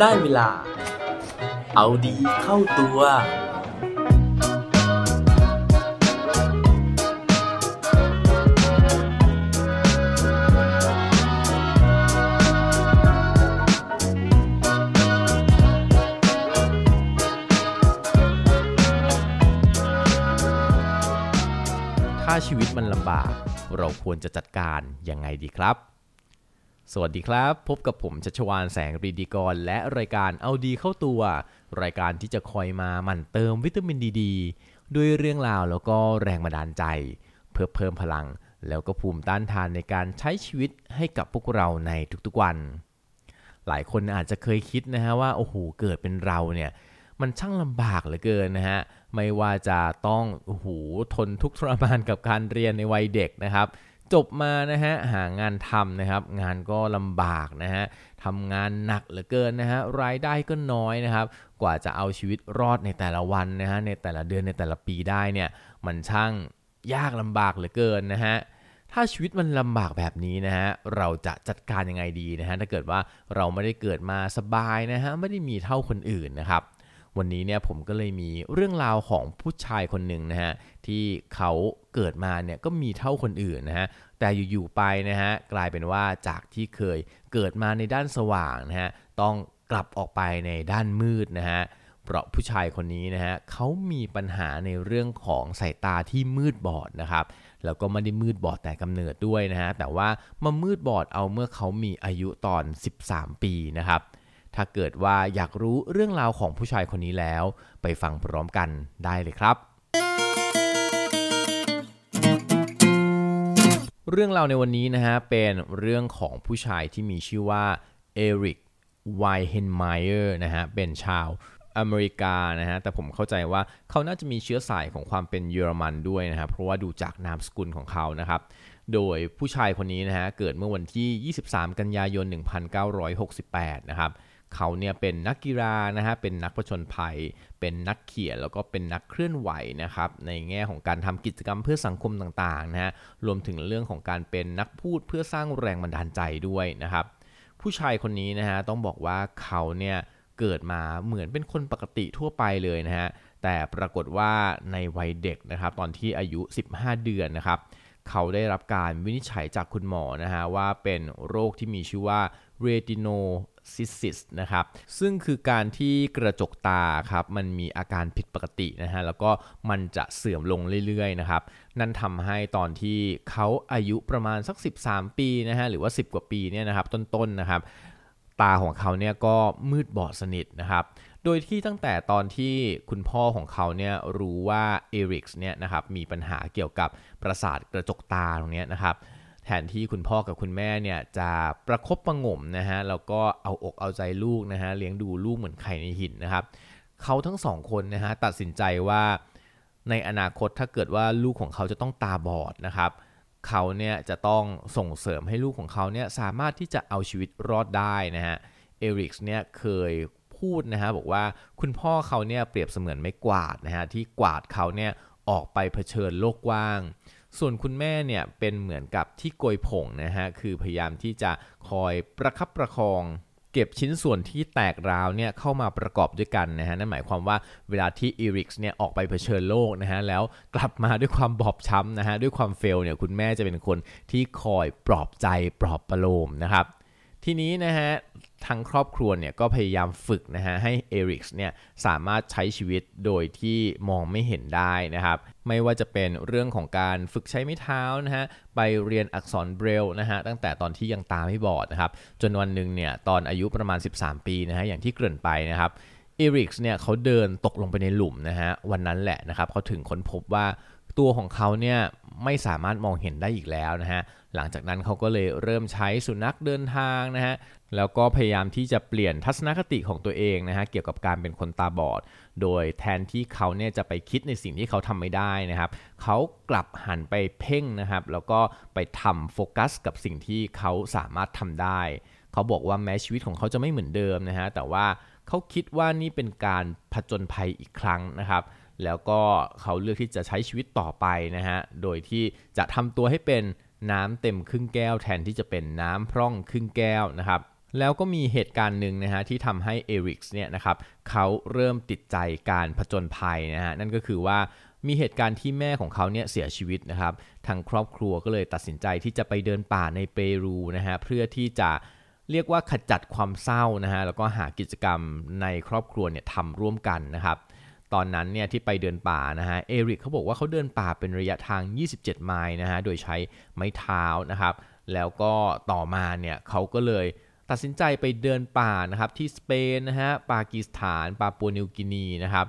ได้เวลา เอาดีเข้าตัว ถ้าชีวิตมันลำบาก เราควรจะจัดการยังไงดีครับ สวัสดีครับ พบกับผมชัชวานแสงรีดีกร และรายการเอาดีเข้าตัว รายการที่จะคอยมาหมั่นเติมวิตามินดีดด้วยเรื่องราวแล้วก็แรงบันดาลใจ เพื่อเพิ่มพลัง แล้วก็ภูมิต้านทานในการใช้ชีวิตให้กับพวกเราในทุกๆวัน หลายคนอาจจะเคยคิดนะฮะว่าโอ้โหเกิดเป็นเราเนี่ยมันช่างลำบากเหลือเกินนะฮะไม่ว่าจะต้องโอ้โหทนทุกข์ทรมานกับการเรียนในวัยเด็กนะครับ จบมานะฮะหางานทำนะครับ งานก็ลำบากนะฮะทำงานหนักเหลือเกินนะฮะรายได้ก็น้อยนะครับ กว่าจะเอาชีวิตรอดในแต่ละวันนะฮะในแต่ละเดือนในแต่ละปีได้เนี่ยมันช่างยากลำบากเหลือเกินนะฮะถ้าชีวิตมันลำบากแบบนี้นะฮะ เราจะจัดการยังไงดีนะฮะ ถ้าเกิดว่าเราไม่ได้เกิดมาสบายนะฮะ ไม่ได้มีเท่าคนอื่นนะครับ วันนี้เนี่ยผมก็เลยมีเรื่องราวของผู้ชายคนหนึ่งนะฮะที่เขาเกิดมาเนี่ยก็มีเท่าคนอื่นนะฮะแต่อยู่ๆไปนะฮะกลายเป็นว่าจากที่เคยเกิดมาในด้านสว่างนะฮะต้องกลับออกไปในด้านมืดนะฮะเพราะผู้ชายคนนี้นะฮะเขามีปัญหาในเรื่องของสายตาที่มืดบอดนะครับแล้วก็ไม่ได้มืดบอดแต่กำเนิดด้วยนะฮะแต่ว่ามามืดบอดเอาเมื่อเขามีอายุตอน 13 ปีนะครับ ถ้าเกิดว่าอยากรู้เรื่องราวของผู้ชายคนนี้แล้ว ไปฟังพร้อมกันได้เลยครับ เรื่องราวในวันนี้นะฮะเป็นเรื่องของผู้ชายที่มีชื่อว่าเอริกไวเฮนไมเออร์นะฮะเป็นชาวอเมริกานะฮะแต่ผมเข้าใจว่าเขาน่าจะมีเชื้อสายของความเป็นเยอรมันด้วยนะครับเพราะว่าดูจากนามสกุลของเขานะครับโดยผู้ชายคนนี้นะฮะเกิดเมื่อวันที่ 23 กันยายน 1968 นะครับ เขาเนี่ยเป็นนักกีฬานะฮะ เป็นนักประชนภัย เป็นนักเขียน แล้วก็เป็นนักเคลื่อนไหวนะครับ ในแง่ของการทำกิจกรรมเพื่อสังคมต่างๆนะฮะ รวมถึงเรื่องของการเป็นนักพูดเพื่อสร้างแรงบันดาลใจด้วยนะครับ ผู้ชายคนนี้นะฮะต้องบอกว่าเขาเนี่ยเกิดมาเหมือนเป็นคนปกติทั่วไปเลยนะฮะ แต่ปรากฏว่าในวัยเด็กนะครับตอนที่อายุ 15 เดือนนะครับเขาได้รับการวินิจฉัยจากคุณหมอนะฮะว่าเป็นโรคที่มีชื่อว่า retinosis นะครับซึ่งคือการที่กระจกตาครับมันมีอาการผิดปกตินะฮะแล้วก็มันจะเสื่อมลงเรื่อยๆนะครับนั่นทำให้ตอนที่เขาอายุประมาณสัก 13 ปีนะฮะหรือว่า 10 กว่าปีเนี่ยนะครับต้นๆนะครับตาของเขาเนี่ยก็มืดบอดสนิทนะครับโดยที่ตั้งแต่ตอนที่คุณพ่อของเขาเนี่ยรู้ว่าเอริกส์เนี่ยนะครับมีปัญหาเกี่ยวกับประสาทกระจกตาตรงนี้นะครับ แทนที่คุณพ่อกับคุณแม่เนี่ยจะประคบประงมนะฮะแล้วก็เอาอกเอาใจลูกนะฮะเลี้ยงดูลูกเหมือนไข่ในหินนะครับเขาทั้งสองคนนะฮะตัดสินใจว่าในอนาคตถ้าเกิดว่าลูกของเขาจะต้องตาบอดนะครับเขาเนี่ยจะต้องส่งเสริมให้ลูกของเขาเนี่ยสามารถที่จะเอาชีวิตรอดได้นะฮะเอริกส์เนี่ยเคยพูดนะฮะบอกว่าคุณพ่อเขาเนี่ยเปรียบเสมือนไม้กวาดนะฮะที่กวาดเขาเนี่ยออกไปเผชิญโลกกว้าง ส่วนคุณแม่เนี่ยเป็นเหมือนกับที่โกยผงนะฮะคือพยายามที่จะคอยประคับประคองเก็บชิ้นส่วนที่แตกราวเนี่ยเข้ามาประกอบด้วยกันนะฮะนั่นหมายความว่าเวลาที่อีริกส์เนี่ยออกไปเผชิญโลกนะฮะแล้วกลับมาด้วยความบอบช้ำนะฮะด้วยความเฟลเนี่ยคุณแม่จะเป็นคนที่คอยปลอบใจปลอบประโลมนะครับ ทีนี้นะฮะทั้งครอบครัวเนี่ยก็พยายามฝึกนะฮะให้เอริกส์เนี่ยสามารถใช้ชีวิตโดยที่มองไม่เห็นได้นะครับ ไม่ว่าจะเป็นเรื่องของการฝึกใช้ไม้เท้านะฮะไปเรียนอักษรเบรลนะฮะตั้งแต่ตอนที่ยังตาไม่บอดนะครับ จนวันหนึ่งเนี่ยตอนอายุประมาณ 13 ปีนะฮะอย่างที่เกริ่นไปนะครับเอริกส์เนี่ยเขาเดินตกลงไปในหลุมนะฮะวันนั้นแหละนะครับเขาถึงค้นพบว่าตัวของเขาเนี่ยไม่สามารถมองเห็นได้อีกแล้วนะฮะ หลังจากนั้นเขาก็เลยเริ่มใช้สุนัขเดินทางนะฮะแล้วก็พยายามที่จะเปลี่ยนทัศนคติของตัวเองนะฮะเกี่ยวกับการเป็นคนตาบอด โดยแทนที่เขาเนี่ยจะไปคิดในสิ่งที่เขาทำไม่ได้นะครับเขากลับหันไปเพ่งนะครับแล้วก็ไปทำโฟกัส กับสิ่งที่เขาสามารถทำได้ เขาบอกว่าแม้ชีวิตของเขาจะไม่เหมือนเดิมนะฮะแต่ว่าเขาคิดว่านี่เป็นการผจญภัยอีกครั้งนะครับแล้วก็เขาเลือกที่จะใช้ชีวิตต่อไปนะฮะโดยที่จะทำตัวให้เป็น น้ำเต็มครึ่งแก้วแทนที่จะเป็นน้ำพร่องครึ่งแก้วนะครับแล้วก็มีเหตุการณ์หนึ่งนะฮะที่ทำให้เอริกส์เนี่ยนะครับเขาเริ่มติดใจการผจญภัยนะฮะนั่นก็คือว่ามีเหตุการณ์ที่แม่ของเขาเนี่ยเสียชีวิตนะครับทางครอบครัวก็เลยตัดสินใจที่จะไปเดินป่าในเปรูนะฮะเพื่อที่จะเรียกว่าขจัดความเศร้านะฮะแล้วก็หากิจกรรมในครอบครัวเนี่ยทำร่วมกันนะครับ ตอนนั้นเนี่ยที่ไปเดินป่านะฮะเอริกเขาบอกว่าเขาเดินป่าเป็นระยะทาง 27 ไมล์นะฮะโดยใช้ไม้เท้านะครับ แล้วก็ต่อมาเนี่ยเขาก็เลยตัดสินใจไปเดินป่านะครับที่สเปนนะฮะปากีสถานปาปัวนิวกินีนะครับ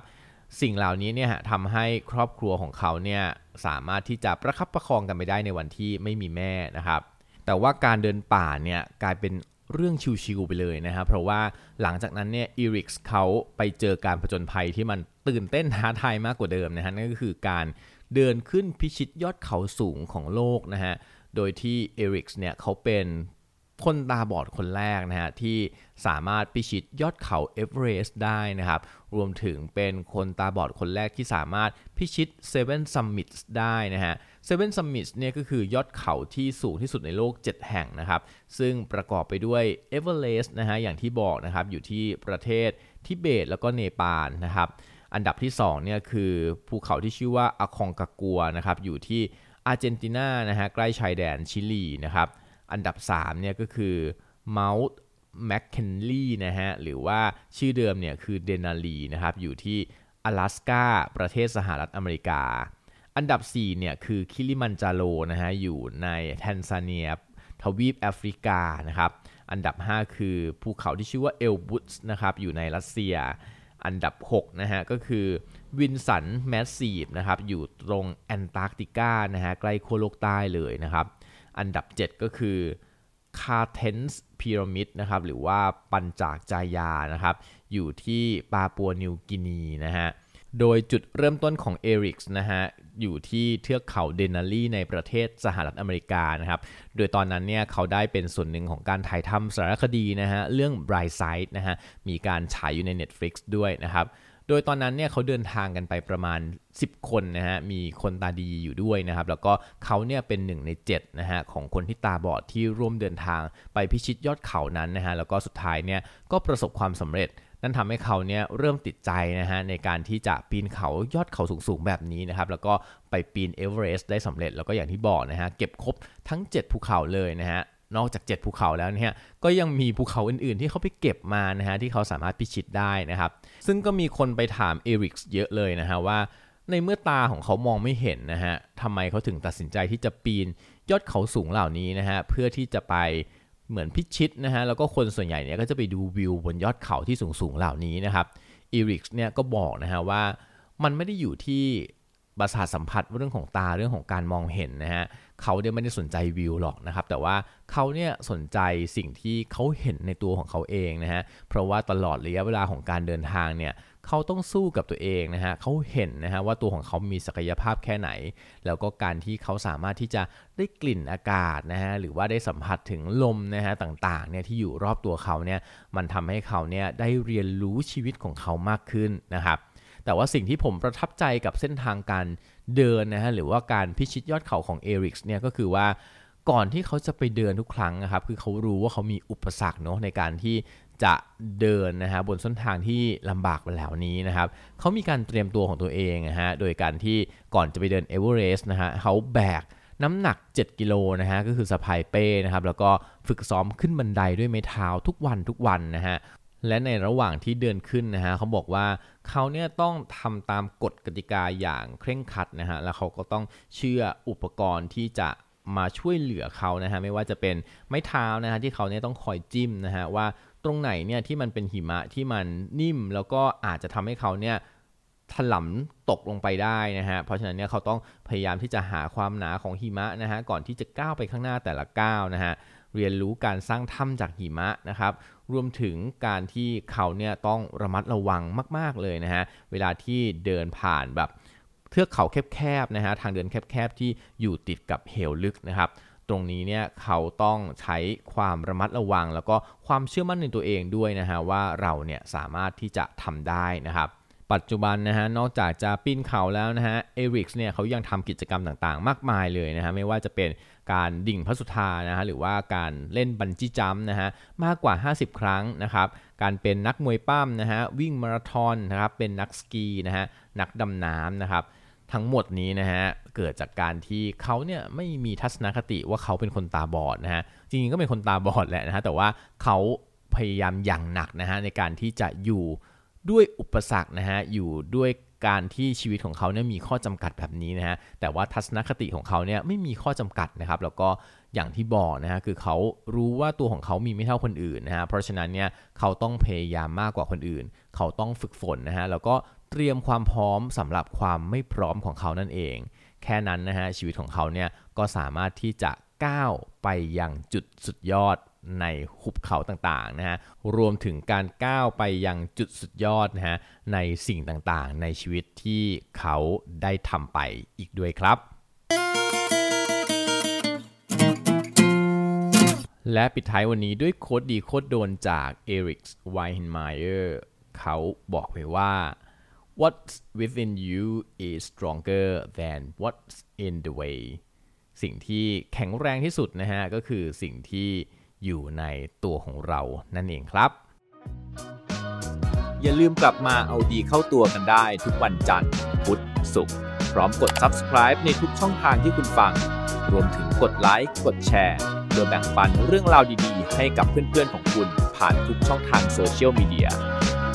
สิ่งเหล่านี้เนี่ยทำให้ครอบครัวของเขาเนี่ยสามารถที่จะประคับประคองกันไปได้ในวันที่ไม่มีแม่นะครับแต่ว่าการเดินป่าเนี่ยกลายเป็น เรื่องชิวๆไปเลยนะครับ เพราะว่าหลังจากนั้นเนี่ยอีริกส์เขาไปเจอการผจญภัยที่มันตื่นเต้นท้าทายมากกว่าเดิมนะฮะนั่นก็คือการเดินขึ้นพิชิตยอดเขาสูงของโลกนะฮะโดยที่เอริกส์เนี่ยเขาเป็นคนตาบอดคนแรกนะฮะที่สามารถพิชิตยอดเขาเอเวอเรสต์ได้นะครับ รวมถึงเป็นคนตาบอดคนแรกที่สามารถพิชิต7 Summits ได้นะฮะ 7 Summits เนี่ยก็คือยอดเขาที่สูงที่สุดในโลก 7 แห่งนะครับ ซึ่งประกอบไปด้วยเอเวอเรสต์นะฮะอย่างที่บอกนะครับอยู่ที่ประเทศทิเบตแล้วก็เนปาลนะครับ อันดับที่2เนี่ยคือภูเขาที่ชื่อว่าอะคองกากัวนะครับอยู่ที่อาร์เจนตินานะฮะใกล้ชายแดนชิลีนะครับ อันดับ3เนี่ยก็คือ Mount McKinley นะฮะหรือว่าชื่อเดิมเนี่ยคือเดนาลีนะครับอยู่ที่อะแลสกาประเทศสหรัฐอเมริกา อันดับ 4 เนี่ย คือคิลิมันจาโรนะฮะ อยู่ในแทนซาเนียทวีปแอฟริกานะครับ อันดับ 5 คือภูเขาที่ชื่อว่าเอลบรุสนะครับ อยู่ในรัสเซีย อันดับ 6 นะฮะ ก็คือ Vinson Massif นะครับ อยู่ตรงแอนตาร์กติกานะฮะ ใกล้ขั้วโลกใต้เลยนะครับ อันดับ 7 ก็คือ Carstensz Pyramid นะครับ หรือว่าปัญจากจายานะครับ อยู่ที่ปาปัวนิวกินีนะฮะ โดยจุดเริ่มต้นของเอริกส์นะฮะอยู่ที่เทือกเขาเดนาลีในประเทศสหรัฐอเมริกานะครับ โดยตอนนั้นเนี่ยเขาได้เป็นส่วนหนึ่งของการถ่ายทำสารคดีนะฮะเรื่อง Bright Side นะฮะมีการฉายอยู่ใน Netflix ด้วยนะครับโดยตอนนั้นเนี่ยเขาเดินทางกันไปประมาณ 10 คนนะฮะ มีคนตาดีอยู่ด้วยนะครับ แล้วก็เขาเนี่ยเป็นหนึ่งใน7นะฮะของคนที่ตาบอดที่ร่วมเดินทางไปพิชิตยอดเขานั้นนะฮะ แล้วก็สุดท้ายเนี่ยก็ประสบความสำเร็จ นั่นทำให้เขาเนี่ยเริ่มติดใจนะฮะในการที่จะปีนเขายอดเขาสูงๆแบบนี้นะครับแล้วก็ไปปีนเอเวอเรสต์ได้สำเร็จแล้วก็อย่างที่บอกนะฮะเก็บครบทั้ง 7 ภูเขาเลยนะฮะนอกจาก 7 ภูเขาแล้วเนี่ยก็ยังมีภูเขาอื่นๆ ที่เขาไปเก็บมานะฮะที่เขาสามารถพิชิตได้นะครับ ซึ่งก็มีคนไปถามเอริกส์เยอะเลยนะฮะว่า ในเมื่อตาของเขามองไม่เห็นนะฮะทำไมเขาถึงตัดสินใจที่จะปีนยอดเขาสูงเหล่านี้นะฮะเพื่อที่จะไป เหมือนพิชิตนะฮะแล้วก็คนส่วนใหญ่เนี่ยก็จะไปดูวิวบนยอดเขาที่สูงๆเหล่านี้นะครับเอริกส์เนี่ยก็บอกนะฮะว่ามันไม่ได้อยู่ที่ประสาทสัมผัสเรื่องของตาเรื่องของการมองเห็นนะฮะเขาเนี่ยไม่ได้สนใจวิวหรอกนะครับ แต่ว่าเขาเนี่ยสนใจสิ่งที่เขาเห็นในตัวของเขาเองนะฮะเพราะว่าตลอดระยะเวลาของการเดินทางเนี่ย เขาต้องสู้กับตัวเองนะฮะเขาเห็นนะฮะว่าตัวของเขามีศักยภาพแค่ไหน แล้วก็การที่เขาสามารถที่จะได้กลิ่นอากาศนะฮะหรือว่าได้สัมผัสถึงลมนะฮะต่างๆเนี่ยที่อยู่รอบตัวเขาเนี่ยมันทำให้เขาเนี่ยได้เรียนรู้ชีวิตของเขามากขึ้นนะครับแต่ว่าสิ่งที่ผมประทับใจกับเส้นทางการเดินนะฮะหรือว่าการพิชิตยอดเขาของเอริกส์เนี่ยก็คือว่าก่อนที่เขาจะไปเดินทุกครั้งนะครับคือเขารู้ว่าเขามีอุปสรรคเนาะในการที่ จะเดินนะฮะบนเส้นทางที่ลำบากไปแล้วนี้นะครับเขามีการเตรียมตัวของตัวเองนะฮะโดยการที่ก่อนจะไปเดินเอเวอเรสต์นะฮะเขาแบกน้ำหนัก 7 กิโลนะฮะก็คือสะพายเป้นะครับแล้วก็ฝึกซ้อมขึ้นบันไดด้วยไม้เท้าทุกวันทุกวันนะฮะและในระหว่างที่เดินขึ้นนะฮะเขาบอกว่าเขาเนี่ยต้องทำตามกฎกติกาอย่างเคร่งครัดนะฮะแล้วเขาก็ต้องเชื่ออุปกรณ์ที่จะมาช่วยเหลือเขานะฮะไม่ว่าจะเป็นไม้เท้านะฮะที่เขาเนี่ยต้องคอยจิ้มนะฮะว่า ตรงไหนเนี่ยที่มันเป็นหิมะที่มันนิ่มแล้วก็อาจจะทำให้เขาเนี่ยถลำตกลงไปได้นะฮะ เพราะฉะนั้นเนี่ยเขาต้องพยายามที่จะหาความหนาของหิมะนะฮะก่อนที่จะก้าวไปข้างหน้าแต่ละก้าวนะฮะ เรียนรู้การสร้างถ้ำจากหิมะนะครับ รวมถึงการที่เขาเนี่ยต้องระมัดระวังมาก ๆเลยนะฮะ เวลาที่เดินผ่านแบบเทือกเขาแคบๆนะฮะ ทางเดินแคบๆที่อยู่ติดกับเหวลึกนะครับ รงนี้เนี่ยเขาต้องใช้ความระมัดระวัง แล้วก็ความเชื่อมั่นในตัวเองด้วยนะฮะว่าเราเนี่ยสามารถที่จะทำได้นะครับปัจจุบันนะฮะนอกจากจะปีนเขาแล้วนะฮะเอริกส์เนี่ยเขายังทำกิจกรรมต่างๆ มากมายเลยนะฮะไม่ว่าจะเป็นการดิ่งพระสุธานะฮะหรือว่าการเล่นบันจี้จัมนะฮะมากกว่า 50 ครั้งนะครับการเป็นนักมวยปั้มนะฮะวิ่งมาราธอนนะครับเป็นนักสกีนะฮะนักดำน้ำนะครับทั้งหมดนี้นะฮะ เกิดจากการที่เขาเนี่ยไม่มีทัศนคติว่าเขาเป็นคนตาบอดนะฮะจริงๆก็เป็นคนตาบอดแหละนะฮะแต่ว่าเขาพยายามอย่างหนักนะฮะในการที่จะอยู่ด้วยอุปสรรคนะฮะอยู่ด้วยการที่ชีวิตของเขาเนี่ยมีข้อจำกัดแบบนี้นะฮะแต่ว่าทัศนคติของเขาเนี่ยไม่มีข้อจำกัดนะครับ แล้วก็อย่างที่บอกนะฮะคือเขารู้ว่าตัวของเขามีไม่เท่าคนอื่นนะฮะเพราะฉะนั้นเนี่ยเขาต้องพยายามมากกว่าคนอื่น เขาต้องฝึกฝนนะฮะแล้วก็เตรียมความพร้อมสำหรับความไม่พร้อมของเขานั่นเอง แค่นั้นนะฮะชีวิตของเขาเนี่ยก็สามารถที่จะก้าวไปยังจุดสุดยอดในหุบเขาต่างๆนะฮะรวมถึงการก้าวไปยังจุดสุดยอดนะฮะในสิ่งต่างๆ ในชีวิตที่เขาได้ทำไปอีกด้วยครับ และปิดท้ายวันนี้ด้วยโค้ดดีโค้ดโดนจากเอริกส์ไวเฮนไมเออร์เขาบอกไว้ว่า what's within you is stronger than what's in the way สิ่งที่แข็งแรงที่สุดนะฮะ ก็คือสิ่งที่อยู่ในตัวของเรานั่นเองครับ อย่าลืมกลับมาเอาดีเข้าตัวกันได้ทุกวันจันทร์ พุธ ศุกร์ พร้อมกด subscribe ในทุกช่องทางที่คุณฟัง รวมถึงกดไลค์ กดแชร์เพื่อแบ่งปันเรื่องราวดีๆ ให้กับเพื่อนๆของคุณผ่านทุกช่องทางโซเชียลมีเดีย